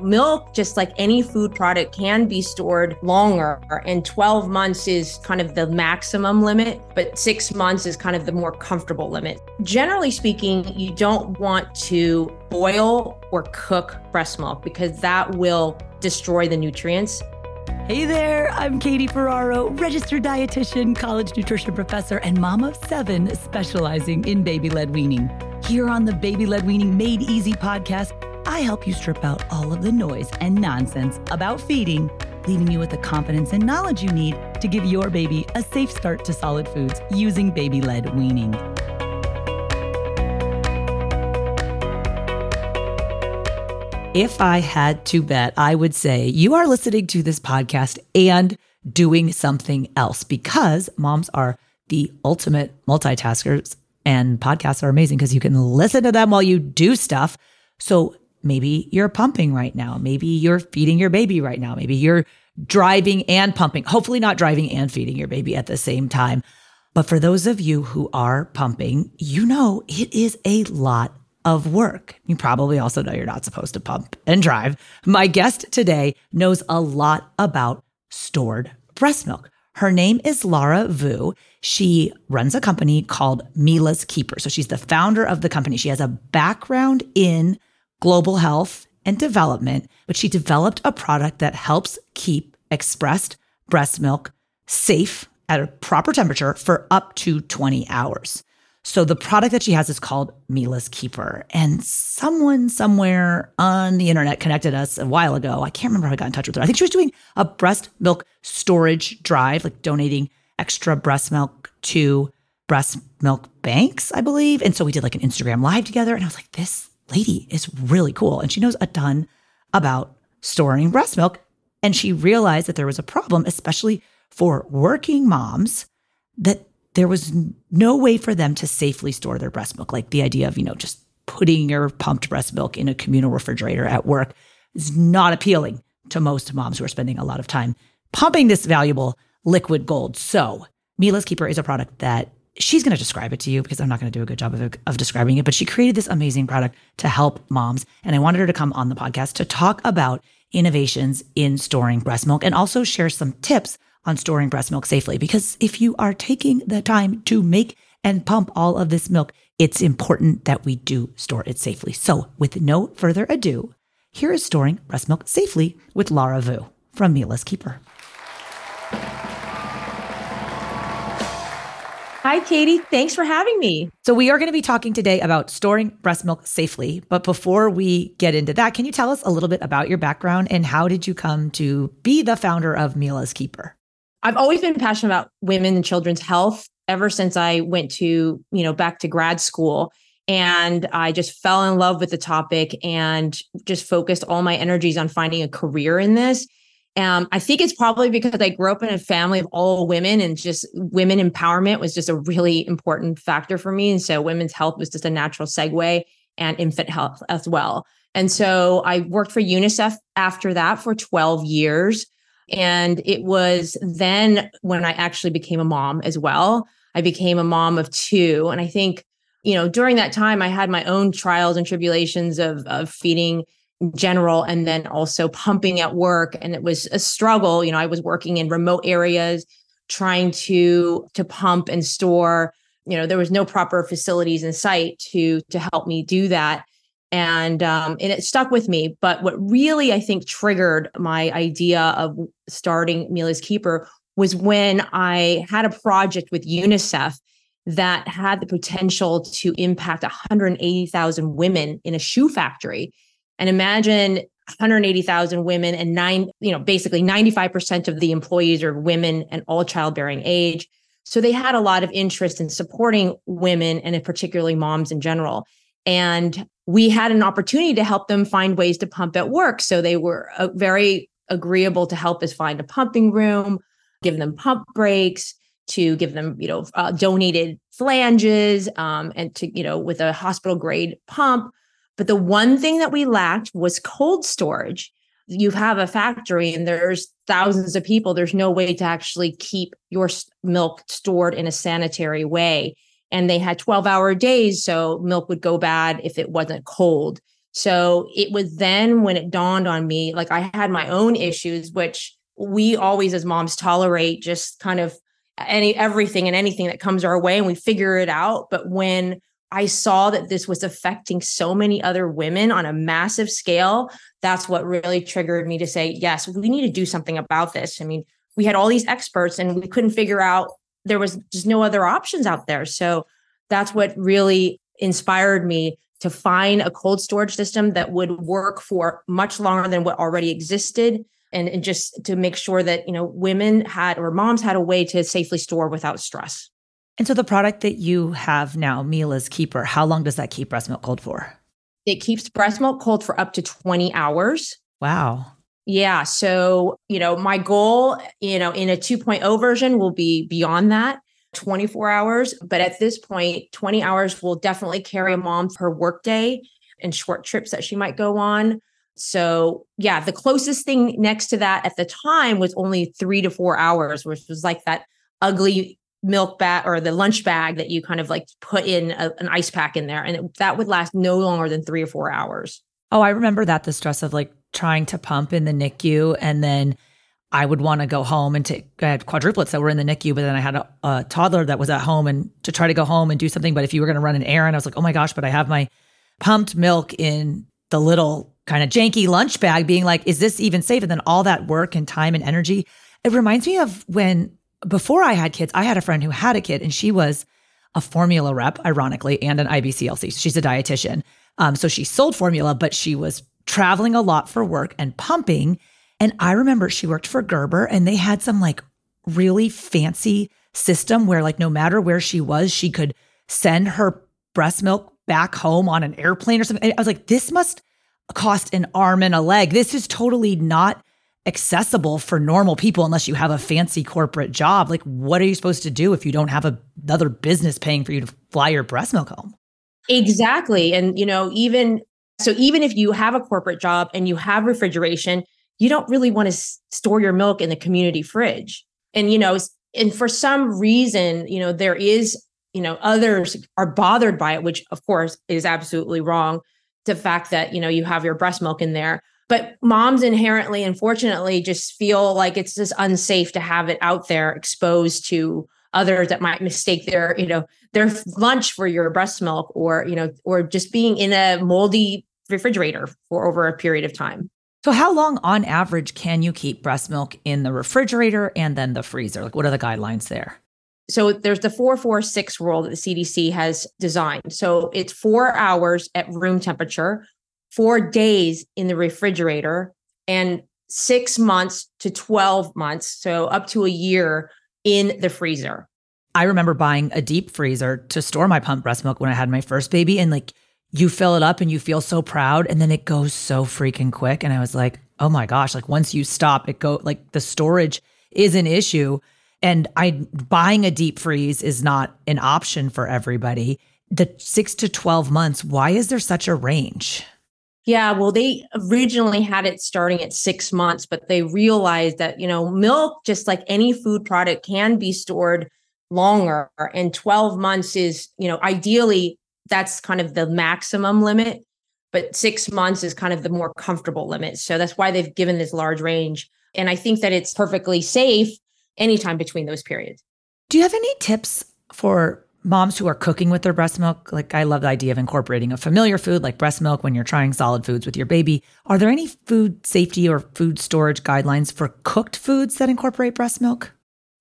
Milk, just like any food product, can be stored longer, and 12 months is kind of the maximum limit, but six months is kind of the more comfortable limit. Generally speaking, you don't want to boil or cook breast milk because that will destroy the nutrients. Hey there, I'm Katie Ferraro, registered dietitian, college nutrition professor, and mom of seven specializing in baby led weaning. Here on the Baby Led Weaning Made Easy podcast, I help you strip out all of the noise and nonsense about feeding, leaving you with the confidence and knowledge you need to give your baby a safe start to solid foods using baby led weaning. If I had to bet, I would say you are listening to this podcast and doing something else because moms are the ultimate multitaskers and podcasts are amazing because you can listen to them while you do stuff. So maybe you're pumping right now. Maybe you're feeding your baby right now. Maybe you're driving and pumping, hopefully, not driving and feeding your baby at the same time. But for those of you who are pumping, you know it is a lot of work. You probably also know you're not supposed to pump and drive. My guest today knows a lot about stored breast milk. Her name is Lara Vu. She runs a company called Mila's Keeper. So she's the founder of the company. She has a background in global health and development, but she developed a product that helps keep expressed breast milk safe at a proper temperature for up to 20 hours. So the product that she has is called Mila's Keeper. And someone somewhere on the internet connected us a while ago. I can't remember how I got in touch with her. I think she was doing a breast milk storage drive, like donating extra breast milk to breast milk banks, I believe. And so we did like an Instagram live together. And I was like, this lady is really cool and she knows a ton about storing breast milk. And she realized that there was a problem, especially for working moms, that there was no way for them to safely store their breast milk. Like the idea of, you know, just putting your pumped breast milk in a communal refrigerator at work is not appealing to most moms who are spending a lot of time pumping this valuable liquid gold. So, Mila's Keeper is a product that she's going to describe it to you because I'm not going to do a good job of, of describing it. But she created this amazing product to help moms. And I wanted her to come on the podcast to talk about innovations in storing breast milk and also share some tips on storing breast milk safely. Because if you are taking the time to make and pump all of this milk, it's important that we do store it safely. So, with no further ado, here is storing breast milk safely with Lara Vu from Mila's Keeper. Hi, Katie. Thanks for having me. So, we are going to be talking today about storing breast milk safely. But before we get into that, can you tell us a little bit about your background and how did you come to be the founder of Mila's Keeper? I've always been passionate about women and children's health ever since I went to, you know, back to grad school. And I just fell in love with the topic and just focused all my energies on finding a career in this. Um, I think it's probably because I grew up in a family of all women and just women empowerment was just a really important factor for me. And so women's health was just a natural segue and infant health as well. And so I worked for UNICEF after that for 12 years. And it was then when I actually became a mom as well. I became a mom of two. And I think, you know, during that time, I had my own trials and tribulations of, of feeding general and then also pumping at work. And it was a struggle. You know i was working in remote areas trying to to pump and store. You know there was no proper facilities in sight to to help me do that. And um and it stuck with me. But what really i think triggered my idea of starting mila's keeper was when i had a project with unicef that had the potential to impact 180,000 women in a shoe factory and imagine 180,000 women and nine, you know, basically 95% of the employees are women and all childbearing age. So they had a lot of interest in supporting women and particularly moms in general. And we had an opportunity to help them find ways to pump at work. So they were uh, very agreeable to help us find a pumping room, give them pump breaks, to give them, you know, uh, donated flanges, um, and to, you know, with a hospital grade pump. But the one thing that we lacked was cold storage. You have a factory and there's thousands of people. There's no way to actually keep your milk stored in a sanitary way. And they had 12 hour days. So milk would go bad if it wasn't cold. So it was then when it dawned on me, like I had my own issues, which we always as moms tolerate just kind of any everything and anything that comes our way and we figure it out. But when I saw that this was affecting so many other women on a massive scale. That's what really triggered me to say, yes, we need to do something about this. I mean, we had all these experts and we couldn't figure out, there was just no other options out there. So that's what really inspired me to find a cold storage system that would work for much longer than what already existed. And, and just to make sure that, you know, women had or moms had a way to safely store without stress. And so the product that you have now, Mila's Keeper, how long does that keep breast milk cold for? It keeps breast milk cold for up to 20 hours. Wow. Yeah. So, you know, my goal, you know, in a 2.0 version will be beyond that. 24 hours. But at this point, 20 hours will definitely carry a mom her workday and short trips that she might go on. So, yeah, the closest thing next to that at the time was only three to four hours, which was like that ugly milk bag or the lunch bag that you kind of like put in a, an ice pack in there and it, that would last no longer than three or four hours. Oh i remember that the stress of like trying to pump in the nicu and then i would want to go home and take I had quadruplets that were in the nicu but then i had a, a toddler that was at home and to try to go home and do something but if you were going to run an errand i was like oh my gosh but i have my pumped milk in the little kind of janky lunch bag being like is this even safe? And then all that work and time and energy it reminds me of when before I had kids, I had a friend who had a kid and she was a formula rep, ironically, and an IBCLC. She's a dietitian. Um, so she sold formula, but she was traveling a lot for work and pumping. And I remember she worked for Gerber and they had some like really fancy system where, like, no matter where she was, she could send her breast milk back home on an airplane or something. I was like, this must cost an arm and a leg. This is totally not accessible for normal people unless you have a fancy corporate job. Like, what are you supposed to do if you don't have a, another business paying for you to fly your breast milk home? Exactly. And, you know, even so, even if you have a corporate job and you have refrigeration, you don't really want to store your milk in the community fridge. And, you know, and for some reason, you know, there is, you know, others are bothered by it, which of course is absolutely wrong. The fact that, you know, you have your breast milk in there but moms inherently unfortunately just feel like it's just unsafe to have it out there exposed to others that might mistake their you know their lunch for your breast milk or you know or just being in a moldy refrigerator for over a period of time. So how long on average can you keep breast milk in the refrigerator and then the freezer? Like what are the guidelines there? So there's the 446 rule that the CDC has designed. So it's four hours at room temperature, four days in the refrigerator, and six months to 12 months. So up to a year in the freezer. I remember buying a deep freezer to store my pump breast milk when I had my first baby. And like you fill it up and you feel so proud. And then it goes so freaking quick. And I was like, oh my gosh, like once you stop, it go like the storage is an issue. And I buying a deep freeze is not an option for everybody. The six to 12 months, why is there such a range? Yeah, well, they originally had it starting at six months, but they realized that, you know, milk, just like any food product, can be stored longer. And 12 months is, you know, ideally that's kind of the maximum limit, but six months is kind of the more comfortable limit. So that's why they've given this large range. And I think that it's perfectly safe anytime between those periods. Do you have any tips for moms who are cooking with their breast milk? Like, I love the idea of incorporating a familiar food like breast milk when you're trying solid foods with your baby. Are there any food safety or food storage guidelines for cooked foods that incorporate breast milk?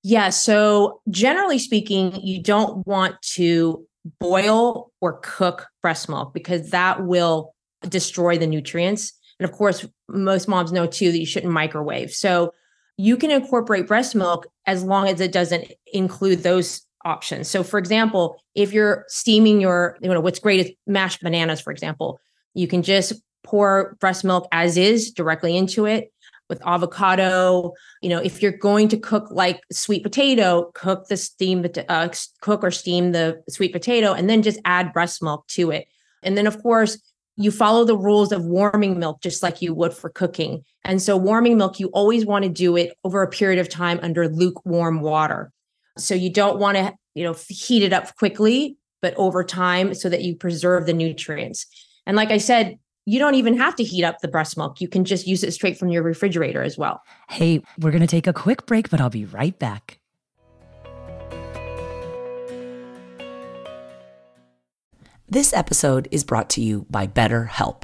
Yeah. So, generally speaking, you don't want to boil or cook breast milk because that will destroy the nutrients. And of course, most moms know too that you shouldn't microwave. So, you can incorporate breast milk as long as it doesn't include those options. So, for example, if you're steaming your, you know, what's great is mashed bananas, for example, you can just pour breast milk as is directly into it with avocado. You know, if you're going to cook like sweet potato, cook the steam, uh, cook or steam the sweet potato, and then just add breast milk to it. And then, of course, you follow the rules of warming milk just like you would for cooking. And so, warming milk, you always want to do it over a period of time under lukewarm water. So, you don't want to, you know, heat it up quickly, but over time so that you preserve the nutrients. And like I said, you don't even have to heat up the breast milk. You can just use it straight from your refrigerator as well. Hey, we're going to take a quick break, but I'll be right back. This episode is brought to you by BetterHelp.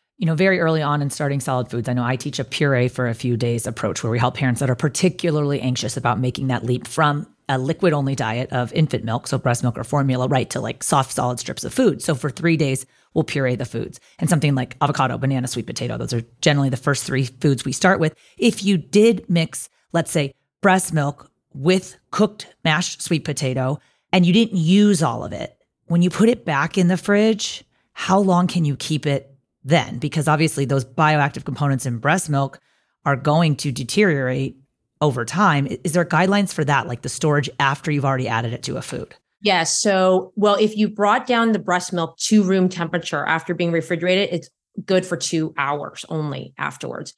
you know, very early on in starting solid foods, I know I teach a puree for a few days approach where we help parents that are particularly anxious about making that leap from a liquid only diet of infant milk, so breast milk or formula, right, to like soft, solid strips of food. So for three days, we'll puree the foods and something like avocado, banana, sweet potato. Those are generally the first three foods we start with. If you did mix, let's say, breast milk with cooked mashed sweet potato and you didn't use all of it, when you put it back in the fridge, how long can you keep it then because obviously those bioactive components in breast milk are going to deteriorate over time. Is there guidelines for that, like the storage after you've already added it to a food? Yes. So, well, if you brought down the breast milk to room temperature after being refrigerated, it's good for two hours only afterwards.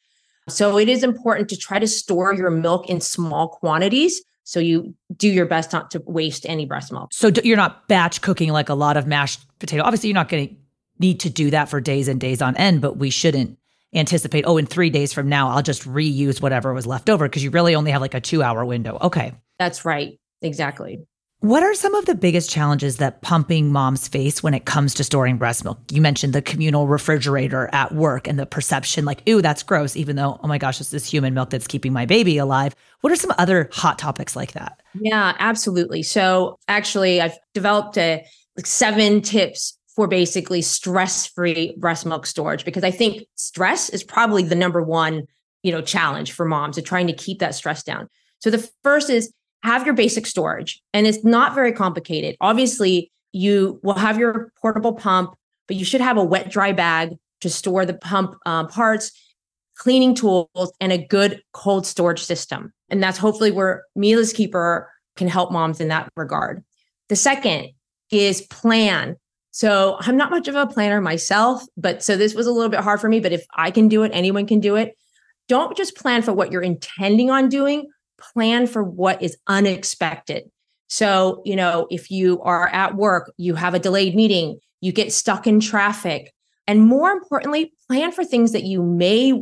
So, it is important to try to store your milk in small quantities. So, you do your best not to waste any breast milk. So, you're not batch cooking like a lot of mashed potato. Obviously, you're not getting need to do that for days and days on end, but we shouldn't anticipate, oh, in three days from now, I'll just reuse whatever was left over because you really only have like a two hour window. Okay. That's right. Exactly. What are some of the biggest challenges that pumping moms face when it comes to storing breast milk? You mentioned the communal refrigerator at work and the perception like, ooh, that's gross, even though, oh my gosh, it's this human milk that's keeping my baby alive. What are some other hot topics like that? Yeah, absolutely. So actually, I've developed a like seven tips for basically stress-free breast milk storage because I think stress is probably the number one, you know, challenge for moms of trying to keep that stress down. So the first is have your basic storage and it's not very complicated. Obviously, you will have your portable pump, but you should have a wet dry bag to store the pump um, parts, cleaning tools, and a good cold storage system. And that's hopefully where Mila's Keeper can help moms in that regard. The second is plan. So I'm not much of a planner myself, but so this was a little bit hard for me. But if I can do it, anyone can do it. Don't just plan for what you're intending on doing, plan for what is unexpected. So, you know, if you are at work, you have a delayed meeting, you get stuck in traffic, and more importantly, plan for things that you may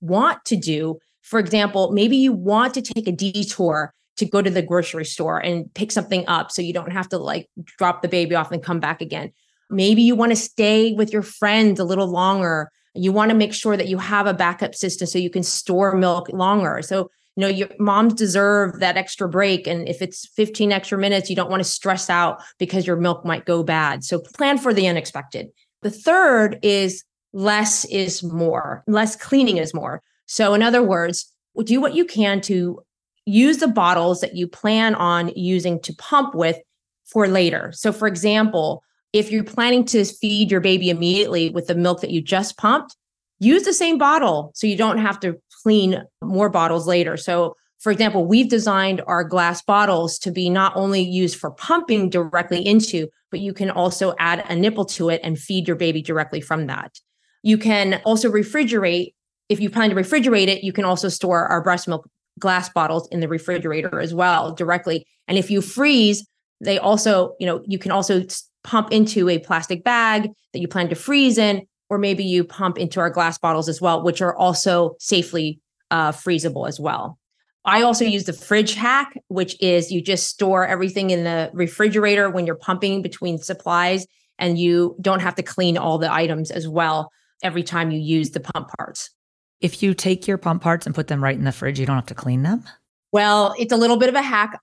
want to do. For example, maybe you want to take a detour to go to the grocery store and pick something up so you don't have to like drop the baby off and come back again. Maybe you want to stay with your friends a little longer. You want to make sure that you have a backup system so you can store milk longer. So, you know, your moms deserve that extra break. And if it's 15 extra minutes, you don't want to stress out because your milk might go bad. So, plan for the unexpected. The third is less is more, less cleaning is more. So, in other words, do what you can to use the bottles that you plan on using to pump with for later. So, for example, if you're planning to feed your baby immediately with the milk that you just pumped, use the same bottle so you don't have to clean more bottles later. So, for example, we've designed our glass bottles to be not only used for pumping directly into, but you can also add a nipple to it and feed your baby directly from that. You can also refrigerate. If you plan to refrigerate it, you can also store our breast milk glass bottles in the refrigerator as well directly. And if you freeze, they also, you know, you can also pump into a plastic bag that you plan to freeze in, or maybe you pump into our glass bottles as well, which are also safely uh, freezable as well. I also use the fridge hack, which is you just store everything in the refrigerator when you're pumping between supplies, and you don't have to clean all the items as well every time you use the pump parts. If you take your pump parts and put them right in the fridge, you don't have to clean them? Well, it's a little bit of a hack.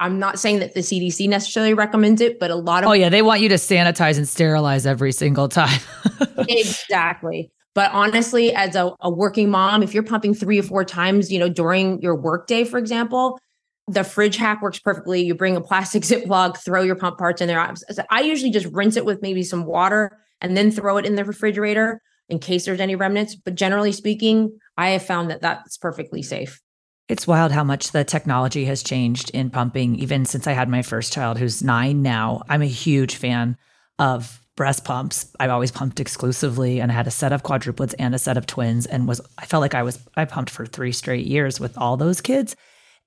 I'm not saying that the CDC necessarily recommends it, but a lot of Oh yeah, they want you to sanitize and sterilize every single time. exactly. But honestly, as a, a, working mom, if you're pumping three or four times, you know, during your workday, for example, the fridge hack works perfectly. You bring a plastic Ziploc, throw your pump parts in there. I usually just rinse it with maybe some water and then throw it in the refrigerator in case there's any remnants. But generally speaking, I have found that that's perfectly safe. It's wild how much the technology has changed in pumping, even since I had my first child, who's nine now. I'm a huge fan of breast pumps. I've always pumped exclusively and I had a set of quadruplets and a set of twins and was I felt like I was I pumped for 3 straight years with all those kids.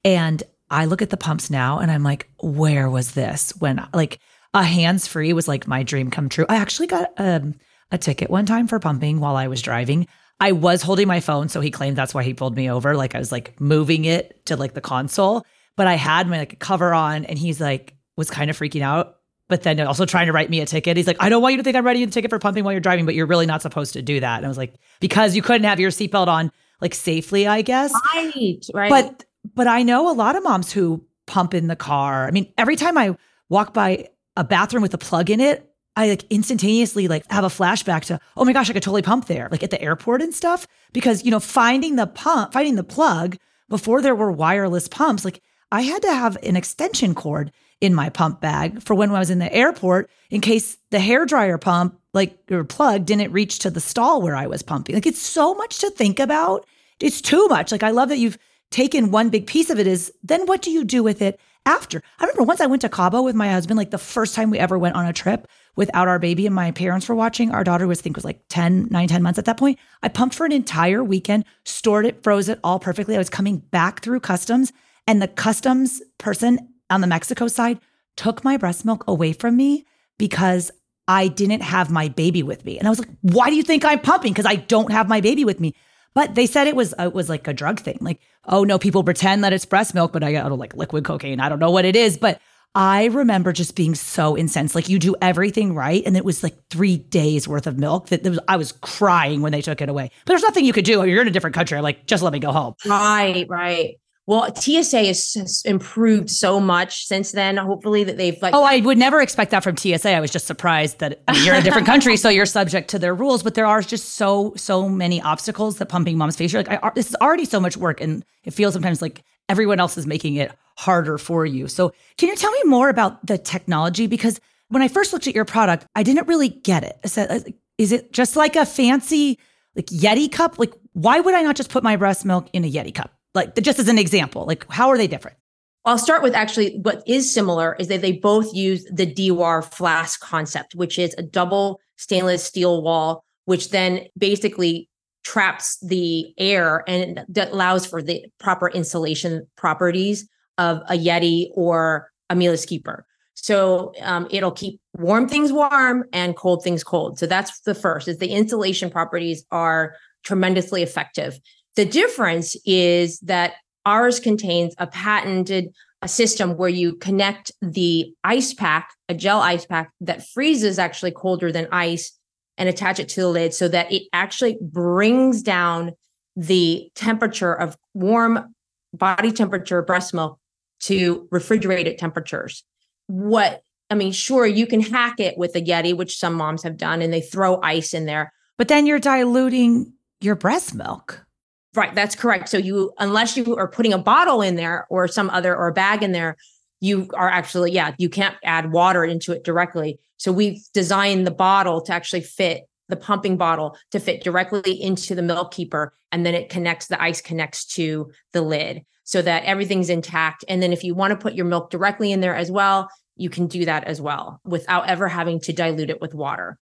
And I look at the pumps now and I'm like, where was this when like a hands free was like my dream come true. I actually got um, a ticket one time for pumping while I was driving. I was holding my phone, so he claimed that's why he pulled me over. Like I was like moving it to like the console, but I had my like cover on, and he's like was kind of freaking out. But then also trying to write me a ticket. He's like, I don't want you to think I'm writing you a ticket for pumping while you're driving, but you're really not supposed to do that. And I was like, because you couldn't have your seatbelt on like safely, I guess. Right, right. But but I know a lot of moms who pump in the car. I mean, every time I walk by a bathroom with a plug in it, I like instantaneously like have a flashback to, oh my gosh, I could totally pump there, like at the airport and stuff. Because, you know, finding the pump, finding the plug before there were wireless pumps, like I had to have an extension cord in my pump bag for when I was in the airport in case the hair dryer pump, like or plug, didn't reach to the stall where I was pumping. Like it's so much to think about. It's too much. Like I love that you've taken one big piece of it is then what do you do with it after? I remember once I went to Cabo with my husband, like the first time we ever went on a trip without our baby and my parents were watching. Our daughter was, I think, was like 10, 9, 10 months at that point. I pumped for an entire weekend, stored it, froze it all perfectly. I was coming back through customs, and the customs person on the Mexico side took my breast milk away from me because I didn't have my baby with me. And I was like, why do you think I'm pumping? Because I don't have my baby with me. But they said it was uh, it was like a drug thing. Like, oh no, people pretend that it's breast milk, but I got like liquid cocaine. I don't know what it is, but I remember just being so incensed. Like you do everything right, and it was like three days worth of milk that was, I was crying when they took it away. But there's nothing you could do. You're in a different country. Like, just let me go home. Right, right. Well, TSA has improved so much since then. Hopefully, that they've like. Oh, I would never expect that from TSA. I was just surprised that you're in a different country, so you're subject to their rules. But there are just so so many obstacles that pumping moms face. You're like, I, this is already so much work, and it feels sometimes like everyone else is making it harder for you. So, can you tell me more about the technology? Because when I first looked at your product, I didn't really get it. I said, uh, is it just like a fancy like Yeti cup? Like, why would I not just put my breast milk in a Yeti cup? Like just as an example, like how are they different? I'll start with actually what is similar is that they both use the Dewar flask concept, which is a double stainless steel wall, which then basically traps the air and that allows for the proper insulation properties of a Yeti or a Mila's Keeper. So um, it'll keep warm things warm and cold things cold. So that's the first is the insulation properties are tremendously effective. The difference is that ours contains a patented a system where you connect the ice pack, a gel ice pack that freezes actually colder than ice, and attach it to the lid so that it actually brings down the temperature of warm body temperature breast milk to refrigerated temperatures. What I mean, sure, you can hack it with a Yeti, which some moms have done, and they throw ice in there. But then you're diluting your breast milk. Right, that's correct. So you unless you are putting a bottle in there or some other or a bag in there, you are actually yeah, you can't add water into it directly. So we've designed the bottle to actually fit the pumping bottle to fit directly into the milk keeper and then it connects the ice connects to the lid so that everything's intact and then if you want to put your milk directly in there as well, you can do that as well without ever having to dilute it with water.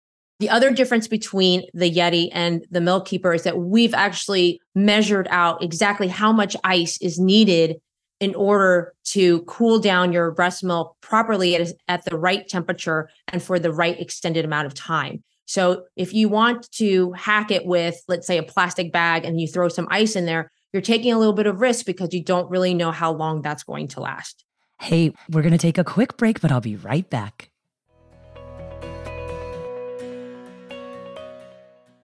The other difference between the Yeti and the Milk Keeper is that we've actually measured out exactly how much ice is needed in order to cool down your breast milk properly at, at the right temperature and for the right extended amount of time. So if you want to hack it with, let's say, a plastic bag and you throw some ice in there, you're taking a little bit of risk because you don't really know how long that's going to last. Hey, we're going to take a quick break, but I'll be right back.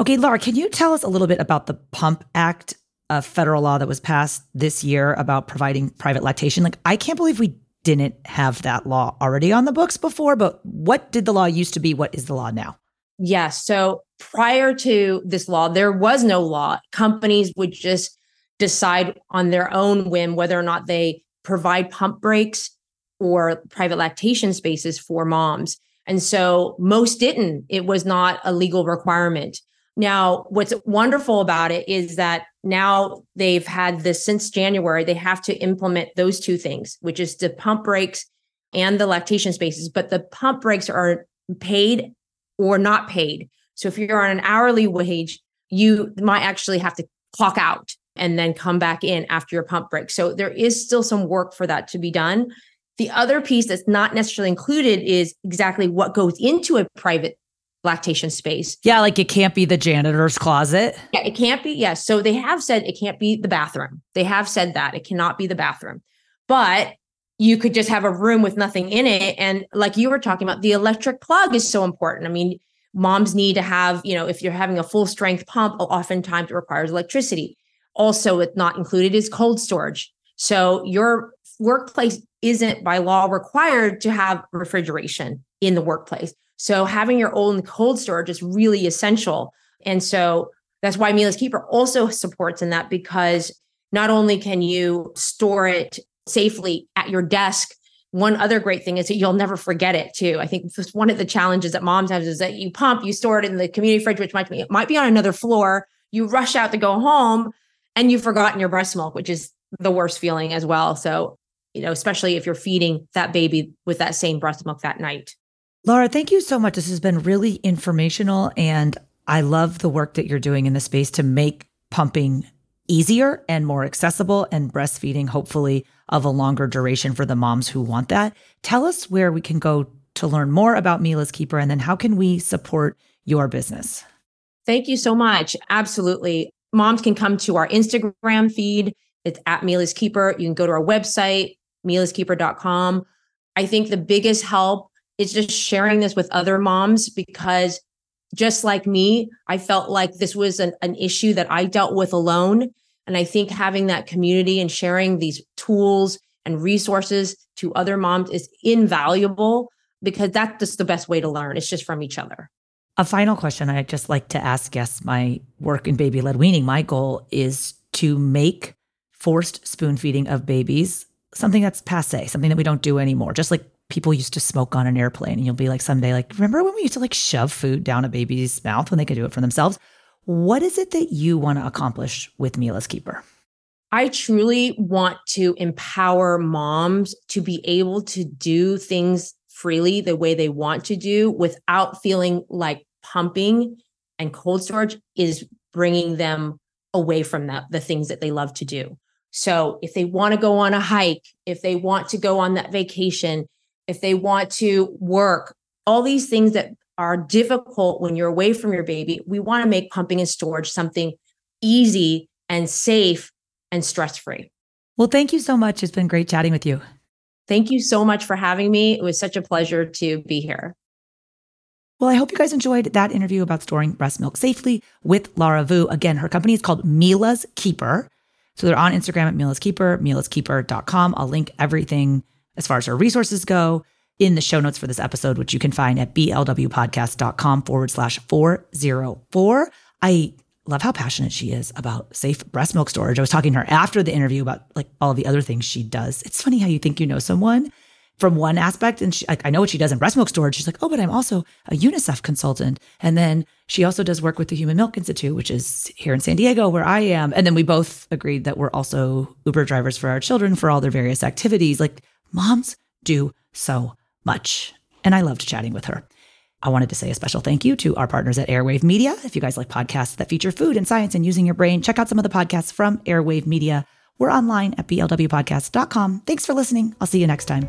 Okay, Laura, can you tell us a little bit about the Pump Act, a federal law that was passed this year about providing private lactation? Like, I can't believe we didn't have that law already on the books before, but what did the law used to be? What is the law now? Yes. So prior to this law, there was no law. Companies would just decide on their own whim whether or not they provide pump breaks or private lactation spaces for moms. And so most didn't. It was not a legal requirement. Now, what's wonderful about it is that now they've had this since January, they have to implement those two things, which is the pump breaks and the lactation spaces. But the pump breaks are paid or not paid. So if you're on an hourly wage, you might actually have to clock out and then come back in after your pump break. So there is still some work for that to be done. The other piece that's not necessarily included is exactly what goes into a private lactation space. Yeah, like it can't be the janitor's closet. Yeah, it can't be. Yes. So they have said it can't be the bathroom. They have said that it cannot be the bathroom. But you could just have a room with nothing in it. And like you were talking about, the electric plug is so important. I mean, moms need to have, you know, if you're having a full strength pump, oftentimes it requires electricity. Also, it's not included is cold storage. So your workplace isn't by law required to have refrigeration in the workplace. So having your own cold storage is really essential. And so that's why Mila's Keeper also supports in that because not only can you store it safely at your desk, one other great thing is that you'll never forget it too. I think one of the challenges that moms have is that you pump, you store it in the community fridge, which might be might be on another floor. You rush out to go home and you've forgotten your breast milk, which is the worst feeling as well. So, you know, especially if you're feeding that baby with that same breast milk that night. Laura, thank you so much. This has been really informational and I love the work that you're doing in the space to make pumping easier and more accessible and breastfeeding, hopefully, of a longer duration for the moms who want that. Tell us where we can go to learn more about Mila's Keeper and then how can we support your business? Thank you so much. Absolutely. Moms can come to our Instagram feed. It's at Mila's Keeper. You can go to our website, milaskeeper.com. I think the biggest help is just sharing this with other moms because just like me, I felt like this was an, an issue that I dealt with alone. And I think having that community and sharing these tools and resources to other moms is invaluable because that's just the best way to learn. It's just from each other. A final question I just like to ask guests my work in baby led weaning. My goal is to make forced spoon feeding of babies something that's passe, something that we don't do anymore. Just like people used to smoke on an airplane and you'll be like someday like remember when we used to like shove food down a baby's mouth when they could do it for themselves? What is it that you want to accomplish with mila's keeper? I truly want to empower moms to be able to do things freely the way they want to do without feeling like pumping and cold storage is bringing them away from that the things that they love to do. So if they want to go on a hike if they want to go on that vacation if they want to work, all these things that are difficult when you're away from your baby, we want to make pumping and storage something easy and safe and stress free. Well, thank you so much. It's been great chatting with you. Thank you so much for having me. It was such a pleasure to be here. Well, I hope you guys enjoyed that interview about storing breast milk safely with Lara Vu. Again, her company is called Mila's Keeper. So they're on Instagram at Mila's Keeper, milaskeeper.com. I'll link everything as far as her resources go in the show notes for this episode, which you can find at blwpodcast.com forward slash 404. I love how passionate she is about safe breast milk storage. I was talking to her after the interview about like all the other things she does. It's funny how you think you know someone from one aspect and she, like, I know what she does in breast milk storage. She's like, oh, but I'm also a UNICEF consultant. And then she also does work with the Human Milk Institute, which is here in San Diego where I am. And then we both agreed that we're also Uber drivers for our children for all their various activities. Like moms do so much. And I loved chatting with her. I wanted to say a special thank you to our partners at Airwave Media. If you guys like podcasts that feature food and science and using your brain, check out some of the podcasts from Airwave Media. We're online at blwpodcast.com. Thanks for listening. I'll see you next time.